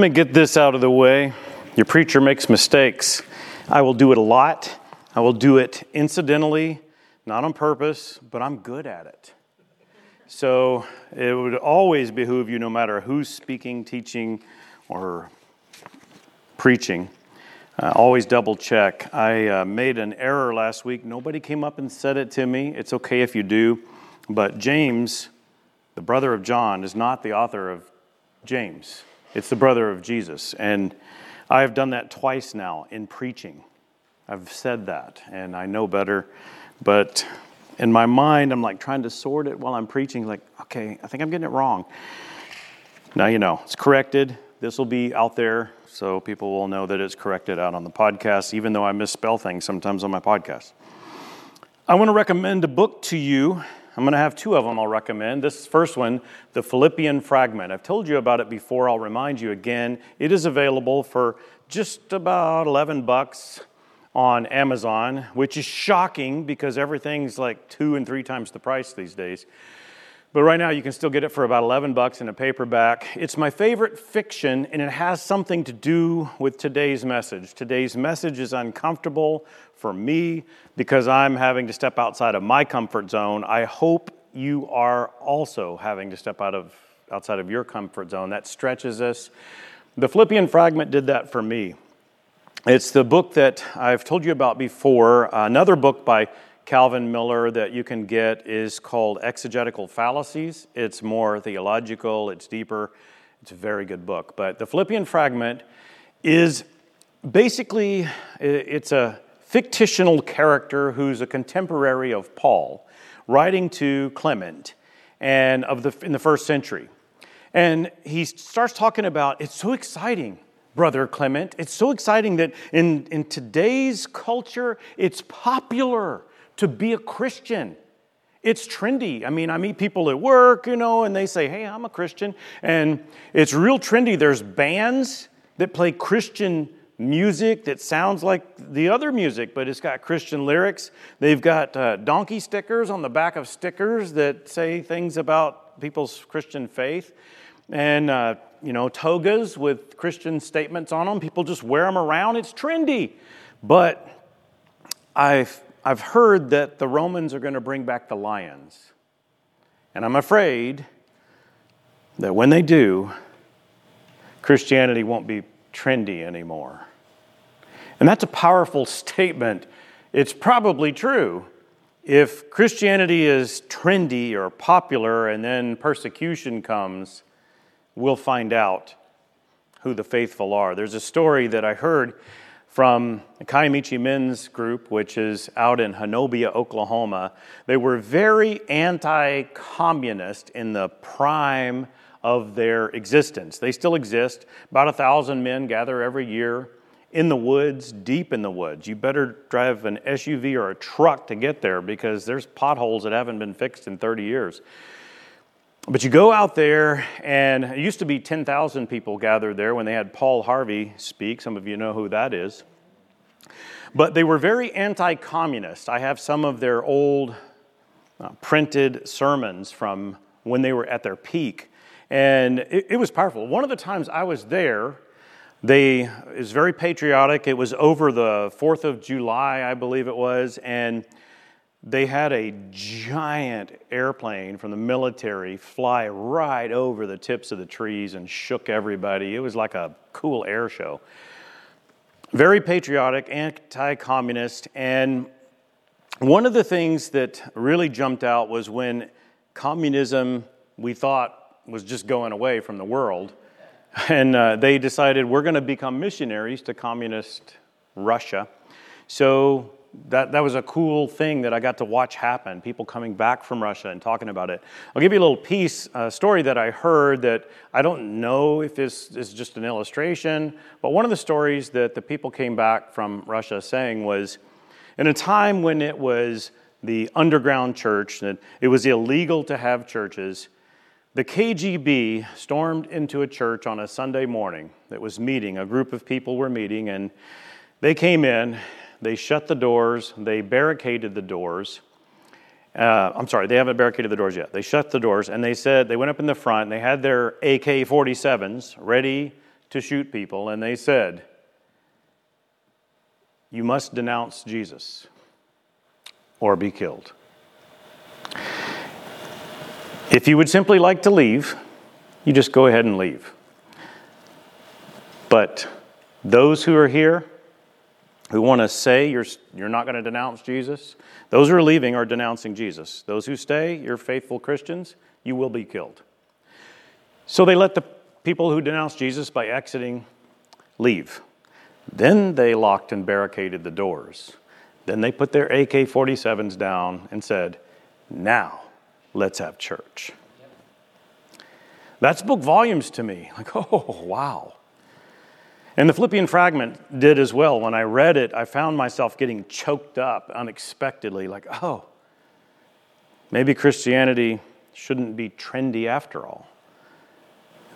Let me get this out of the way. Your preacher makes mistakes. I will do it a lot. I will do it incidentally, not on purpose, but I'm good at it. So it would always behoove you, no matter who's speaking, teaching, or preaching, uh, always double check. I uh, made an error last week. Nobody came up and said it to me. It's okay if you do. But James, the brother of John, is not the author of James. It's the brother of Jesus. And I have done that twice now in preaching. I've said that, and I know better. But in my mind, I'm like trying to sort it while I'm preaching, like, okay, I think I'm getting it wrong. Now you know, it's corrected. This will be out there so people will know that it's corrected out on the podcast, even though I misspell things sometimes on my podcast. I want to recommend a book to you I'm going to have two of them I'll recommend. This first one, the Philippian Fragment. I've told you about it before. I'll remind you again. It is available for just about 11 bucks on Amazon, which is shocking because everything's like two and three times the price these days. But right now you can still get it for about 11 bucks in a paperback. It's my favorite fiction and it has something to do with today's message. Today's message is uncomfortable for me because I'm having to step outside of my comfort zone. I hope you are also having to step out of outside of your comfort zone. That stretches us. The Philippian fragment did that for me. It's the book that I've told you about before. Another book by Calvin Miller that you can get is called Exegetical Fallacies. It's more theological, it's deeper, it's a very good book. But the Philippian fragment is basically it's a fictional character who's a contemporary of Paul, writing to Clement and of the in the first century. And he starts talking about it's so exciting brother Clement. It's so exciting that in, in today's culture, it's popular to be a Christian. It's trendy. I mean, I meet people at work, you know, and they say, hey, I'm a Christian. And it's real trendy. There's bands that play Christian music that sounds like the other music, but it's got Christian lyrics. They've got uh, donkey stickers on the back of stickers that say things about people's Christian faith. And, uh, you know, togas with Christian statements on them. People just wear them around. It's trendy. But I've I've heard that the Romans are going to bring back the lions. And I'm afraid that when they do, Christianity won't be trendy anymore. And that's a powerful statement. It's probably true. If Christianity is trendy or popular and then persecution comes, we'll find out who the faithful are. There's a story that I heard from the Kiamichi Men's Group, which is out in Honobia, Oklahoma. They were very anti communist in the prime of their existence. They still exist. About a thousand men gather every year in the woods, deep in the woods. You better drive an SUV or a truck to get there because there's potholes that haven't been fixed in 30 years. But you go out there, and it used to be 10,000 people gathered there when they had Paul Harvey speak. Some of you know who that is. But they were very anti communist. I have some of their old uh, printed sermons from when they were at their peak. And it, it was powerful. One of the times I was there, they it was very patriotic. It was over the 4th of July, I believe it was. And they had a giant airplane from the military fly right over the tips of the trees and shook everybody. It was like a cool air show. Very patriotic, anti communist, and one of the things that really jumped out was when communism, we thought, was just going away from the world. And uh, they decided we're going to become missionaries to communist Russia. So that, that was a cool thing that I got to watch happen. People coming back from Russia and talking about it. I'll give you a little piece, a story that I heard that I don't know if this is just an illustration, but one of the stories that the people came back from Russia saying was in a time when it was the underground church, that it was illegal to have churches, the KGB stormed into a church on a Sunday morning that was meeting. A group of people were meeting, and they came in they shut the doors, they barricaded the doors. Uh, I'm sorry, they haven't barricaded the doors yet. They shut the doors and they said, they went up in the front, they had their AK 47s ready to shoot people, and they said, You must denounce Jesus or be killed. If you would simply like to leave, you just go ahead and leave. But those who are here, who want to say you're, you're not going to denounce Jesus, those who are leaving are denouncing Jesus. Those who stay, you're faithful Christians, you will be killed. So they let the people who denounced Jesus by exiting leave. Then they locked and barricaded the doors. Then they put their AK 47s down and said, Now let's have church. That spoke volumes to me. Like, oh, wow. And the Philippian fragment did as well. When I read it, I found myself getting choked up unexpectedly, like, oh, maybe Christianity shouldn't be trendy after all.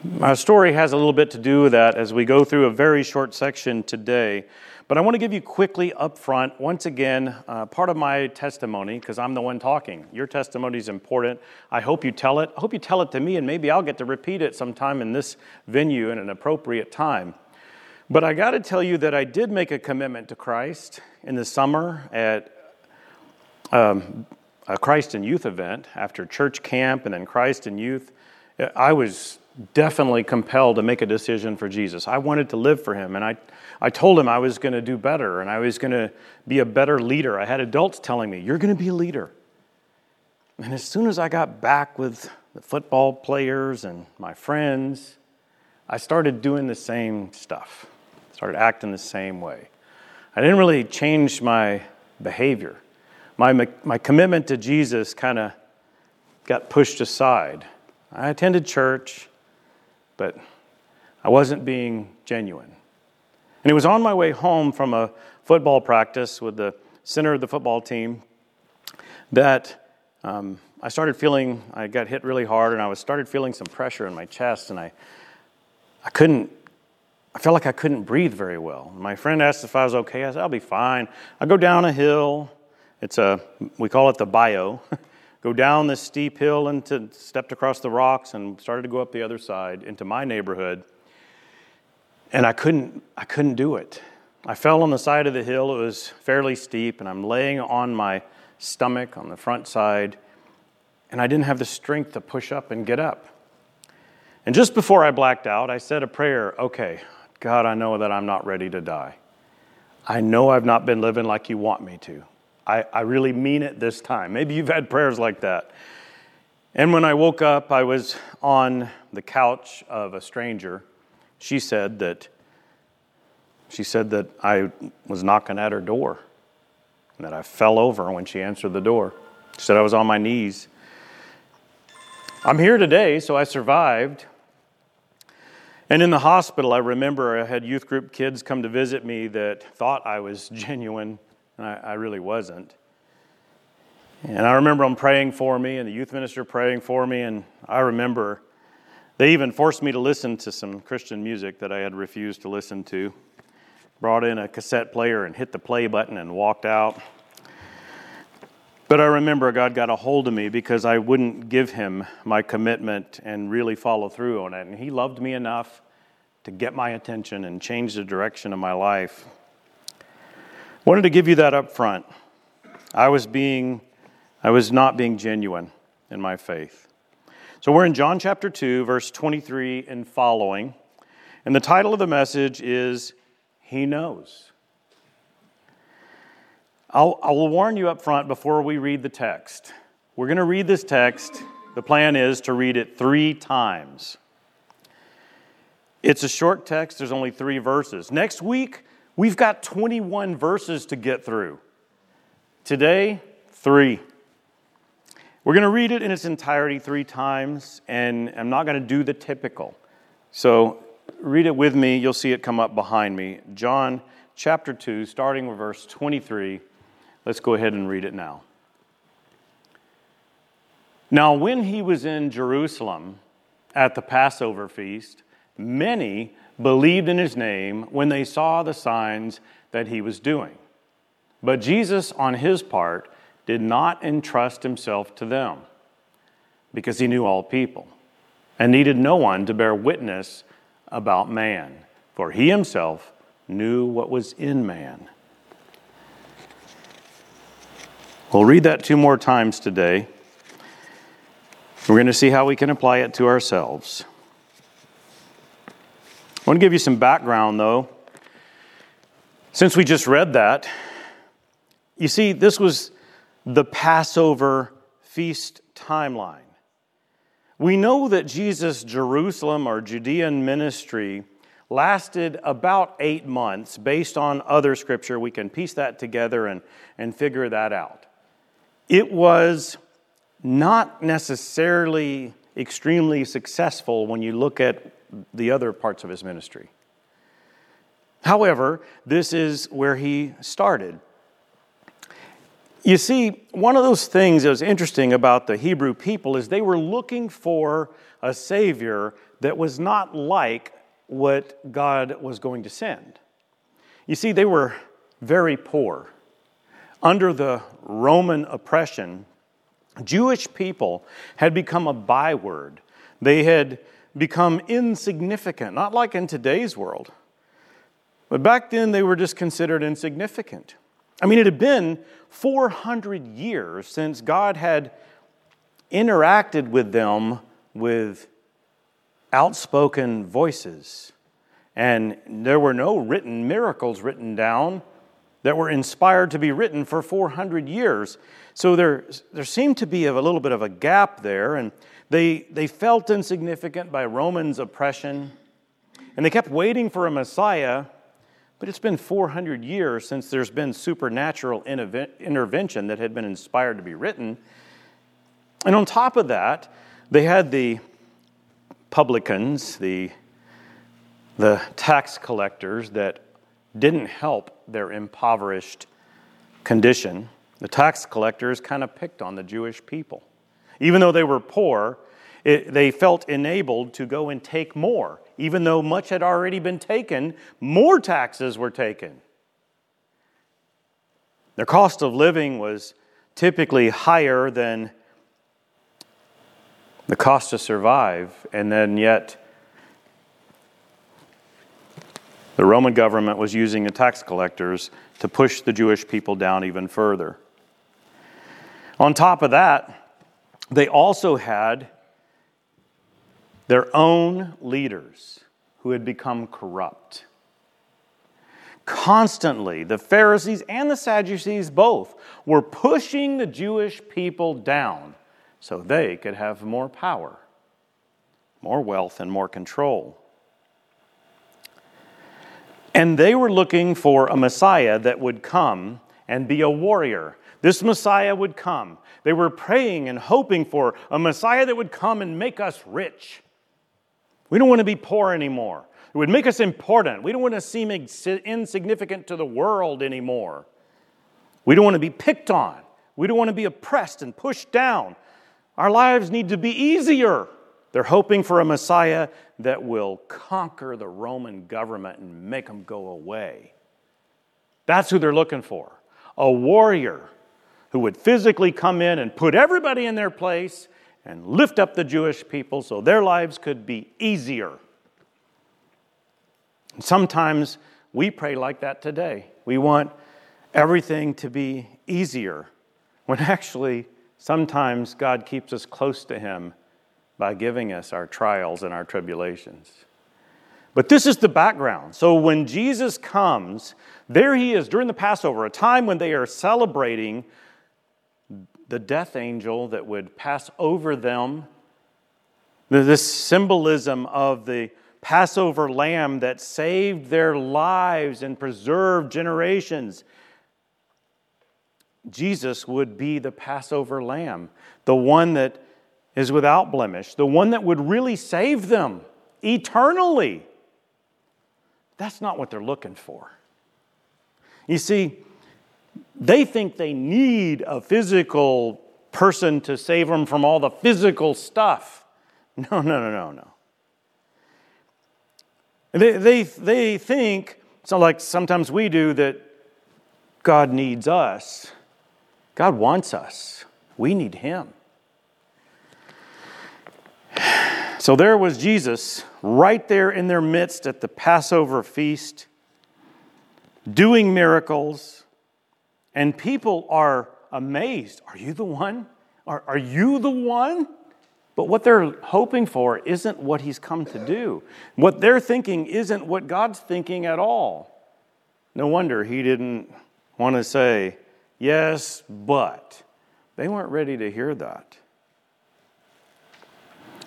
My story has a little bit to do with that as we go through a very short section today. But I want to give you quickly up front, once again, uh, part of my testimony, because I'm the one talking. Your testimony is important. I hope you tell it. I hope you tell it to me, and maybe I'll get to repeat it sometime in this venue in an appropriate time. But I got to tell you that I did make a commitment to Christ in the summer at um, a Christ In Youth event after church camp and then Christ In Youth. I was definitely compelled to make a decision for Jesus. I wanted to live for Him, and I, I told Him I was going to do better and I was going to be a better leader. I had adults telling me, You're going to be a leader. And as soon as I got back with the football players and my friends, I started doing the same stuff started acting the same way. I didn't really change my behavior. My, my commitment to Jesus kind of got pushed aside. I attended church, but I wasn't being genuine. And it was on my way home from a football practice with the center of the football team that um, I started feeling, I got hit really hard, and I was started feeling some pressure in my chest, and I, I couldn't I felt like I couldn't breathe very well. My friend asked if I was okay. I said, I'll be fine. I go down a hill. It's a, we call it the bayou. go down this steep hill and to, stepped across the rocks and started to go up the other side into my neighborhood. And I couldn't, I couldn't do it. I fell on the side of the hill. It was fairly steep, and I'm laying on my stomach on the front side, and I didn't have the strength to push up and get up. And just before I blacked out, I said a prayer okay, God, I know that I'm not ready to die. I know I've not been living like you want me to. I, I really mean it this time. Maybe you've had prayers like that. And when I woke up, I was on the couch of a stranger. She said that she said that I was knocking at her door and that I fell over when she answered the door. She said I was on my knees. I'm here today, so I survived. And in the hospital, I remember I had youth group kids come to visit me that thought I was genuine, and I, I really wasn't. And I remember them praying for me, and the youth minister praying for me, and I remember they even forced me to listen to some Christian music that I had refused to listen to. Brought in a cassette player and hit the play button and walked out. But I remember God got a hold of me because I wouldn't give him my commitment and really follow through on it. And he loved me enough to get my attention and change the direction of my life. Wanted to give you that up front. I was being I was not being genuine in my faith. So we're in John chapter 2 verse 23 and following. And the title of the message is He knows. I'll, I will warn you up front before we read the text. We're going to read this text. The plan is to read it three times. It's a short text, there's only three verses. Next week, we've got 21 verses to get through. Today, three. We're going to read it in its entirety three times, and I'm not going to do the typical. So read it with me. You'll see it come up behind me. John chapter 2, starting with verse 23 Let's go ahead and read it now. Now, when he was in Jerusalem at the Passover feast, many believed in his name when they saw the signs that he was doing. But Jesus, on his part, did not entrust himself to them because he knew all people and needed no one to bear witness about man, for he himself knew what was in man. We'll read that two more times today. We're going to see how we can apply it to ourselves. I want to give you some background, though. Since we just read that, you see, this was the Passover feast timeline. We know that Jesus' Jerusalem or Judean ministry lasted about eight months. Based on other scripture, we can piece that together and, and figure that out. It was not necessarily extremely successful when you look at the other parts of his ministry. However, this is where he started. You see, one of those things that was interesting about the Hebrew people is they were looking for a Savior that was not like what God was going to send. You see, they were very poor. Under the Roman oppression, Jewish people had become a byword. They had become insignificant, not like in today's world. But back then, they were just considered insignificant. I mean, it had been 400 years since God had interacted with them with outspoken voices. And there were no written miracles written down that were inspired to be written for 400 years. So there, there seemed to be a little bit of a gap there, and they, they felt insignificant by Romans' oppression. And they kept waiting for a Messiah but it's been 400 years since there's been supernatural intervention that had been inspired to be written. And on top of that, they had the publicans, the, the tax collectors that didn't help their impoverished condition. The tax collectors kind of picked on the Jewish people. Even though they were poor, it, they felt enabled to go and take more even though much had already been taken, more taxes were taken. Their cost of living was typically higher than the cost to survive, and then yet the Roman government was using the tax collectors to push the Jewish people down even further. On top of that, they also had their own leaders who had become corrupt. Constantly, the Pharisees and the Sadducees both were pushing the Jewish people down so they could have more power, more wealth, and more control. And they were looking for a Messiah that would come and be a warrior. This Messiah would come. They were praying and hoping for a Messiah that would come and make us rich we don't want to be poor anymore. It would make us important. We don't want to seem insignificant to the world anymore. We don't want to be picked on. We don't want to be oppressed and pushed down. Our lives need to be easier. They're hoping for a Messiah that will conquer the Roman government and make them go away. That's who they're looking for a warrior who would physically come in and put everybody in their place and lift up the Jewish people so their lives could be easier. Sometimes we pray like that today. We want everything to be easier, when actually, sometimes God keeps us close to Him by giving us our trials and our tribulations. But this is the background. So when Jesus comes, there he is during the Passover, a time when they are celebrating the death angel that would pass over them. This symbolism of the Passover lamb that saved their lives and preserved generations. Jesus would be the Passover lamb, the one that is without blemish, the one that would really save them eternally. That's not what they're looking for. You see, they think they need a physical person to save them from all the physical stuff. No, no, no, no, no. They, they, they think, so like sometimes we do, that God needs us. God wants us. We need Him. So there was Jesus right there in their midst at the Passover feast, doing miracles, and people are amazed. Are you the one? Are, are you the one? But what they're hoping for isn't what he's come to do. What they're thinking isn't what God's thinking at all. No wonder he didn't want to say, yes, but. They weren't ready to hear that.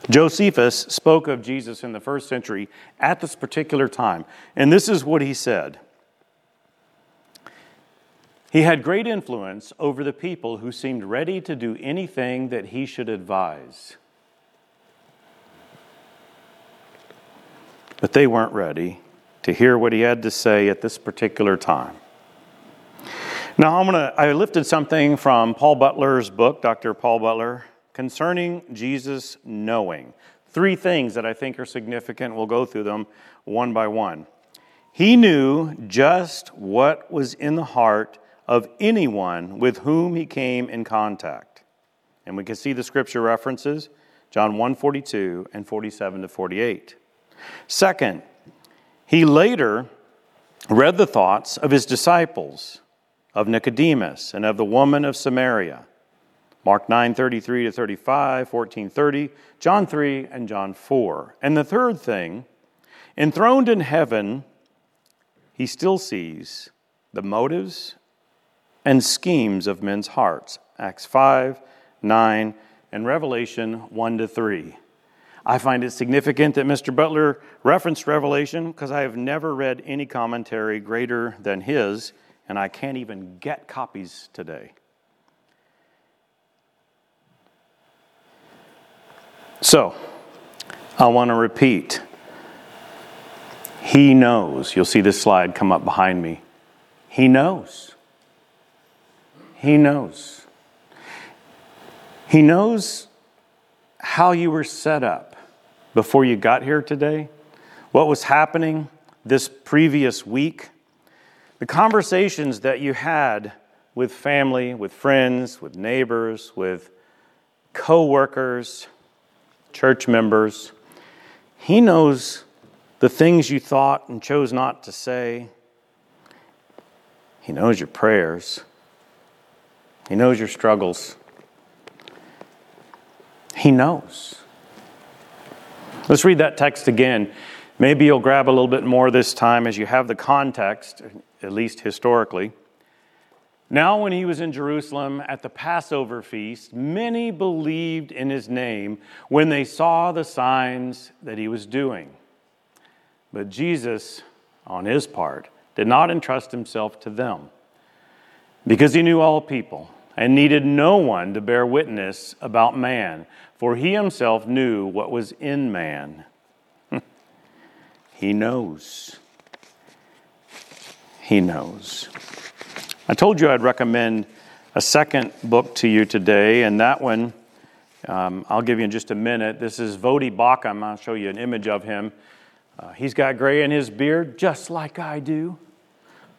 Josephus spoke of Jesus in the first century at this particular time, and this is what he said. He had great influence over the people who seemed ready to do anything that he should advise. But they weren't ready to hear what he had to say at this particular time. Now, I'm gonna, I lifted something from Paul Butler's book, Dr. Paul Butler, concerning Jesus knowing. Three things that I think are significant. We'll go through them one by one. He knew just what was in the heart of anyone with whom he came in contact. And we can see the scripture references, John 1:42 and 47 to 48. Second, he later read the thoughts of his disciples, of Nicodemus, and of the woman of Samaria. Mark 9, 33 to 35, 14, 30, John 3, and John 4. And the third thing, enthroned in heaven, he still sees the motives and schemes of men's hearts. Acts 5, 9, and Revelation 1 to 3. I find it significant that Mr. Butler referenced Revelation because I have never read any commentary greater than his, and I can't even get copies today. So, I want to repeat. He knows. You'll see this slide come up behind me. He knows. He knows. He knows how you were set up before you got here today, what was happening this previous week, the conversations that you had with family, with friends, with neighbors, with co-workers church members. He knows the things you thought and chose not to say. He knows your prayers. He knows your struggles. He knows. Let's read that text again. Maybe you'll grab a little bit more this time as you have the context, at least historically. Now, when he was in Jerusalem at the Passover feast, many believed in his name when they saw the signs that he was doing. But Jesus, on his part, did not entrust himself to them because he knew all people and needed no one to bear witness about man, for he himself knew what was in man. he knows. He knows. I told you I'd recommend a second book to you today, and that one um, I'll give you in just a minute. This is Voddie Baucham. I'll show you an image of him. Uh, he's got gray in his beard, just like I do.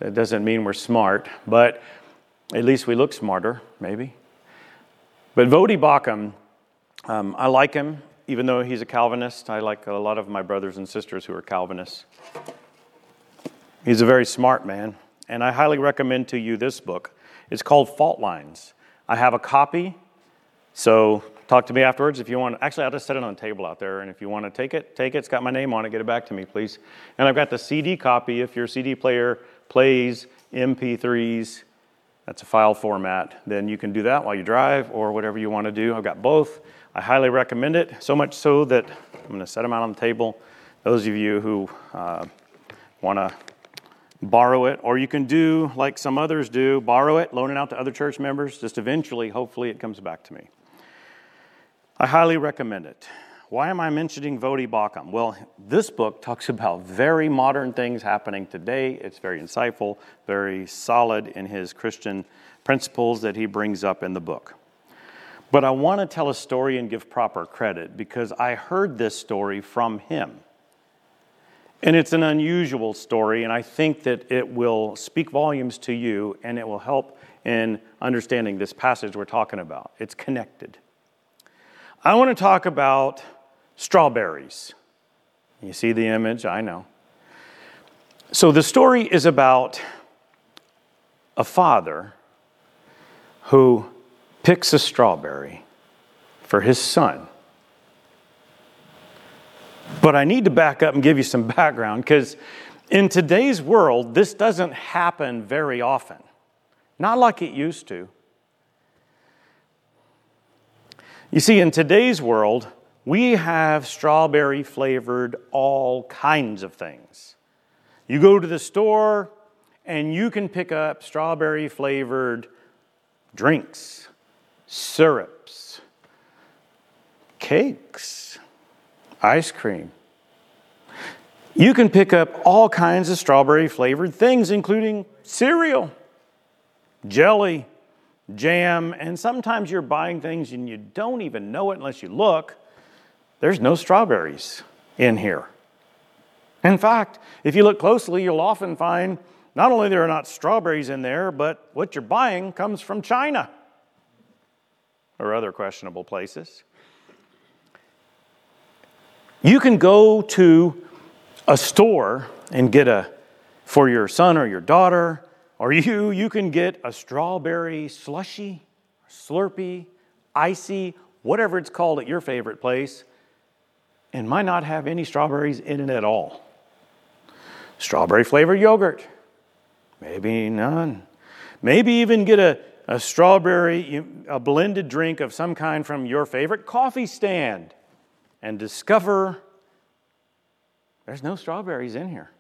That doesn't mean we're smart, but at least we look smarter, maybe. But Voddie Baucham, um, I like him, even though he's a Calvinist. I like a lot of my brothers and sisters who are Calvinists. He's a very smart man and I highly recommend to you this book. It's called Fault Lines. I have a copy, so talk to me afterwards if you want. Actually, I'll just set it on the table out there, and if you want to take it, take it. It's got my name on it. Get it back to me, please. And I've got the CD copy if your CD player plays MP3s. That's a file format. Then you can do that while you drive or whatever you want to do. I've got both. I highly recommend it, so much so that I'm going to set them out on the table. Those of you who uh, want to borrow it, or you can do like some others do borrow it, loan it out to other church members. Just eventually, hopefully, it comes back to me. I highly recommend it. Why am I mentioning Voddie Baucham? Well, this book talks about very modern things happening today. It's very insightful, very solid in his Christian principles that he brings up in the book. But I want to tell a story and give proper credit because I heard this story from him. And it's an unusual story, and I think that it will speak volumes to you and it will help in understanding this passage we're talking about. It's connected. I want to talk about strawberries. You see the image? I know. So the story is about a father who picks a strawberry for his son. But I need to back up and give you some background because in today's world, this doesn't happen very often. Not like it used to. You see, in today's world, we have strawberry flavored all kinds of things. You go to the store and you can pick up strawberry flavored drinks, syrups, cakes, ice cream. You can pick up all kinds of strawberry flavored things, including cereal, jelly, jam, and sometimes you're buying things and you don't even know it unless you look. There's no strawberries in here. In fact, if you look closely, you'll often find not only there are not strawberries in there, but what you're buying comes from China or other questionable places. You can go to a store and get a, for your son or your daughter, or you, you can get a strawberry slushy, slurpee, icy, whatever it's called at your favorite place, and might not have any strawberries in it at all. Strawberry flavored yogurt, maybe none. Maybe even get a, a strawberry, a blended drink of some kind from your favorite coffee stand and discover there's no strawberries in here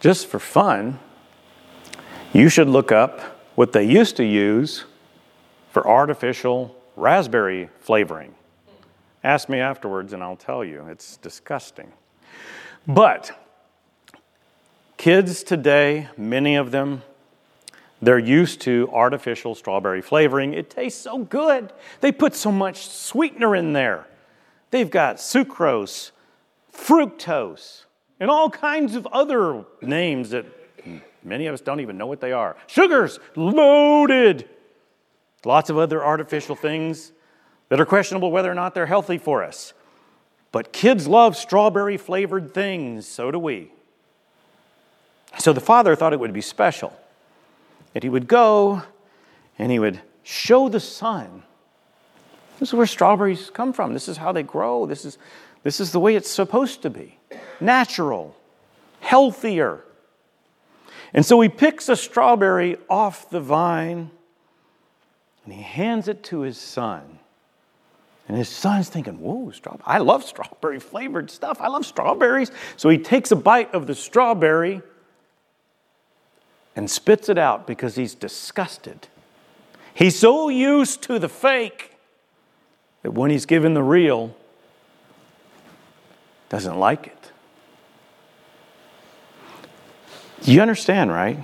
just for fun, you should look up what they used to use for artificial raspberry flavoring. Ask me afterwards and I'll tell you. It's disgusting. But kids today, many of them, they're used to artificial strawberry flavoring. It tastes so good. They put so much sweetener in there. They've got sucrose, fructose, and all kinds of other names that many of us don't even know what they are. Sugars, loaded. Lots of other artificial things that are questionable whether or not they're healthy for us. But kids love strawberry flavored things, so do we. So the father thought it would be special. That he would go and he would show the son this is where strawberries come from. This is how they grow. This is, this is the way it's supposed to be natural, healthier. And so he picks a strawberry off the vine and he hands it to his son. And his son's thinking, Whoa, strawberry. I love strawberry flavored stuff. I love strawberries. So he takes a bite of the strawberry and spits it out because he's disgusted. He's so used to the fake that when he's given the real, doesn't like it. You understand, right?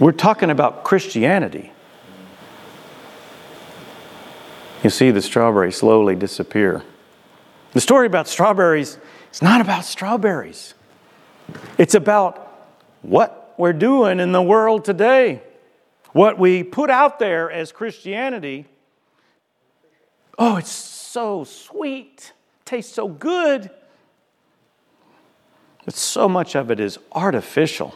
We're talking about Christianity. You see the strawberry slowly disappear. The story about strawberries is not about strawberries. It's about what we're doing in the world today. What we put out there as Christianity. Oh, it's so sweet, tastes so good. But so much of it is artificial.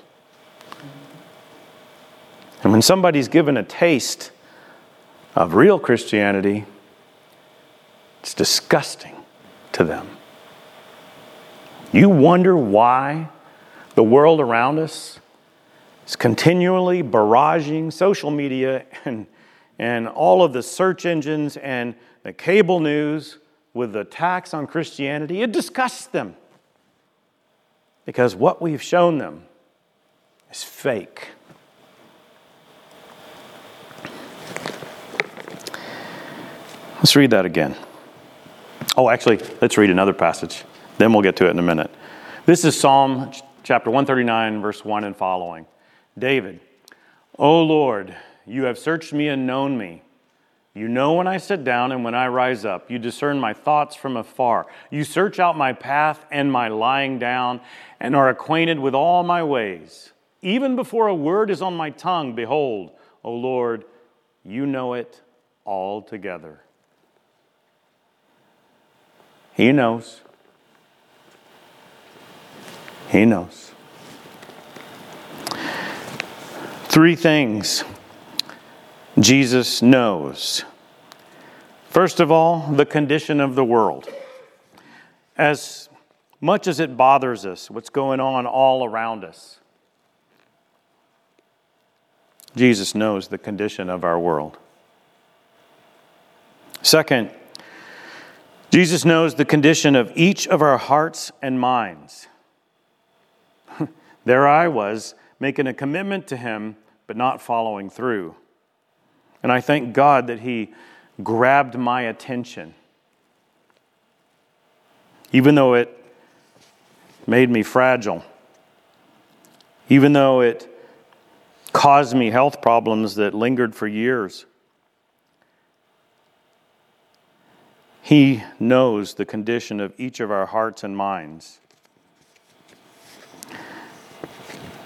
And when somebody's given a taste of real Christianity, it's disgusting to them. You wonder why the world around us is continually barraging social media and, and all of the search engines and the cable news with the attacks on Christianity. It disgusts them because what we've shown them is fake. Let's read that again. Oh, actually, let's read another passage. Then we'll get to it in a minute. This is Psalm chapter 139, verse 1 and following. David, O Lord, you have searched me and known me. You know when I sit down and when I rise up. You discern my thoughts from afar. You search out my path and my lying down, and are acquainted with all my ways. Even before a word is on my tongue, behold, O Lord, you know it altogether. He knows. He knows. Three things Jesus knows. First of all, the condition of the world. As much as it bothers us, what's going on all around us, Jesus knows the condition of our world. Second, Jesus knows the condition of each of our hearts and minds. there I was, making a commitment to Him, but not following through. And I thank God that He grabbed my attention. Even though it made me fragile, even though it caused me health problems that lingered for years. He knows the condition of each of our hearts and minds.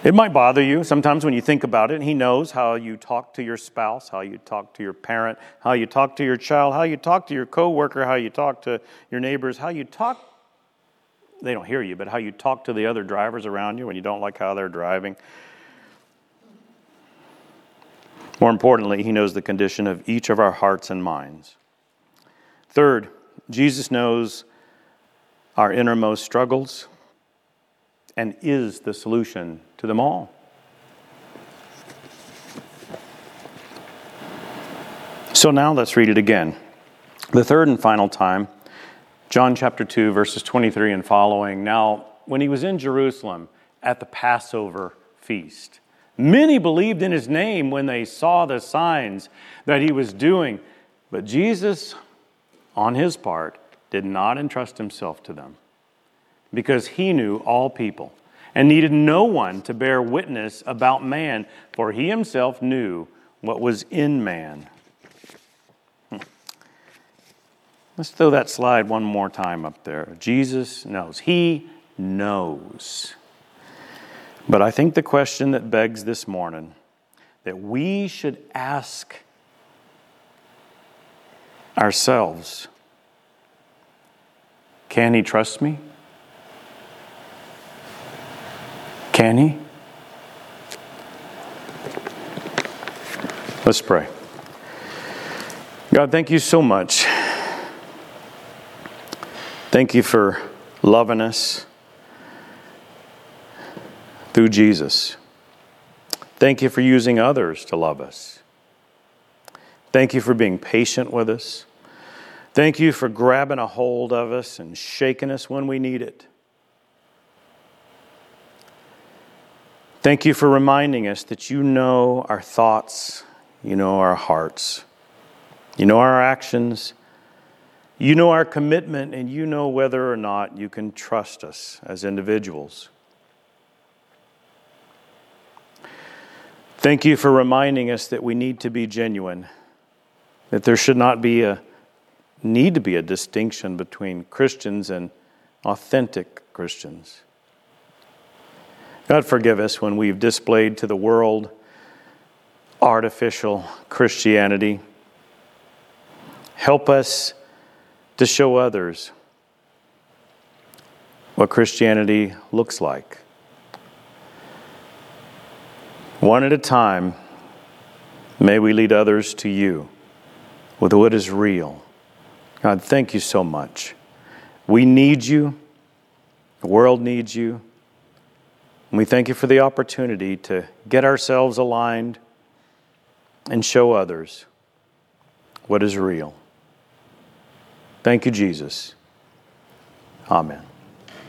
It might bother you sometimes when you think about it. He knows how you talk to your spouse, how you talk to your parent, how you talk to your child, how you talk to your coworker, how you talk to your neighbors, how you talk they don't hear you, but how you talk to the other drivers around you when you don't like how they're driving. More importantly, he knows the condition of each of our hearts and minds. Third, Jesus knows our innermost struggles and is the solution to them all. So now let's read it again. The third and final time, John chapter 2, verses 23 and following. Now, when he was in Jerusalem at the Passover feast, many believed in his name when they saw the signs that he was doing. But Jesus, on his part, did not entrust himself to them because he knew all people and needed no one to bear witness about man, for he himself knew what was in man. Hmm. Let's throw that slide one more time up there. Jesus knows. He knows. But I think the question that begs this morning that we should ask ourselves can he trust me? Can he? Let's pray. God, thank you so much. Thank you for loving us through Jesus. Thank you for using others to love us. Thank you for being patient with us. Thank you for grabbing a hold of us and shaking us when we need it. Thank you for reminding us that you know our thoughts, you know our hearts, you know our actions, you know our commitment, and you know whether or not you can trust us as individuals. Thank you for reminding us that we need to be genuine, that there should not be a need to be a distinction between Christians and authentic Christians. God, forgive us when we've displayed to the world artificial Christianity. Help us to show others what Christianity looks like. One at a time, may we lead others to you with what is real. God, thank you so much. We need you, the world needs you. And we thank you for the opportunity to get ourselves aligned and show others what is real. Thank you, Jesus. Amen.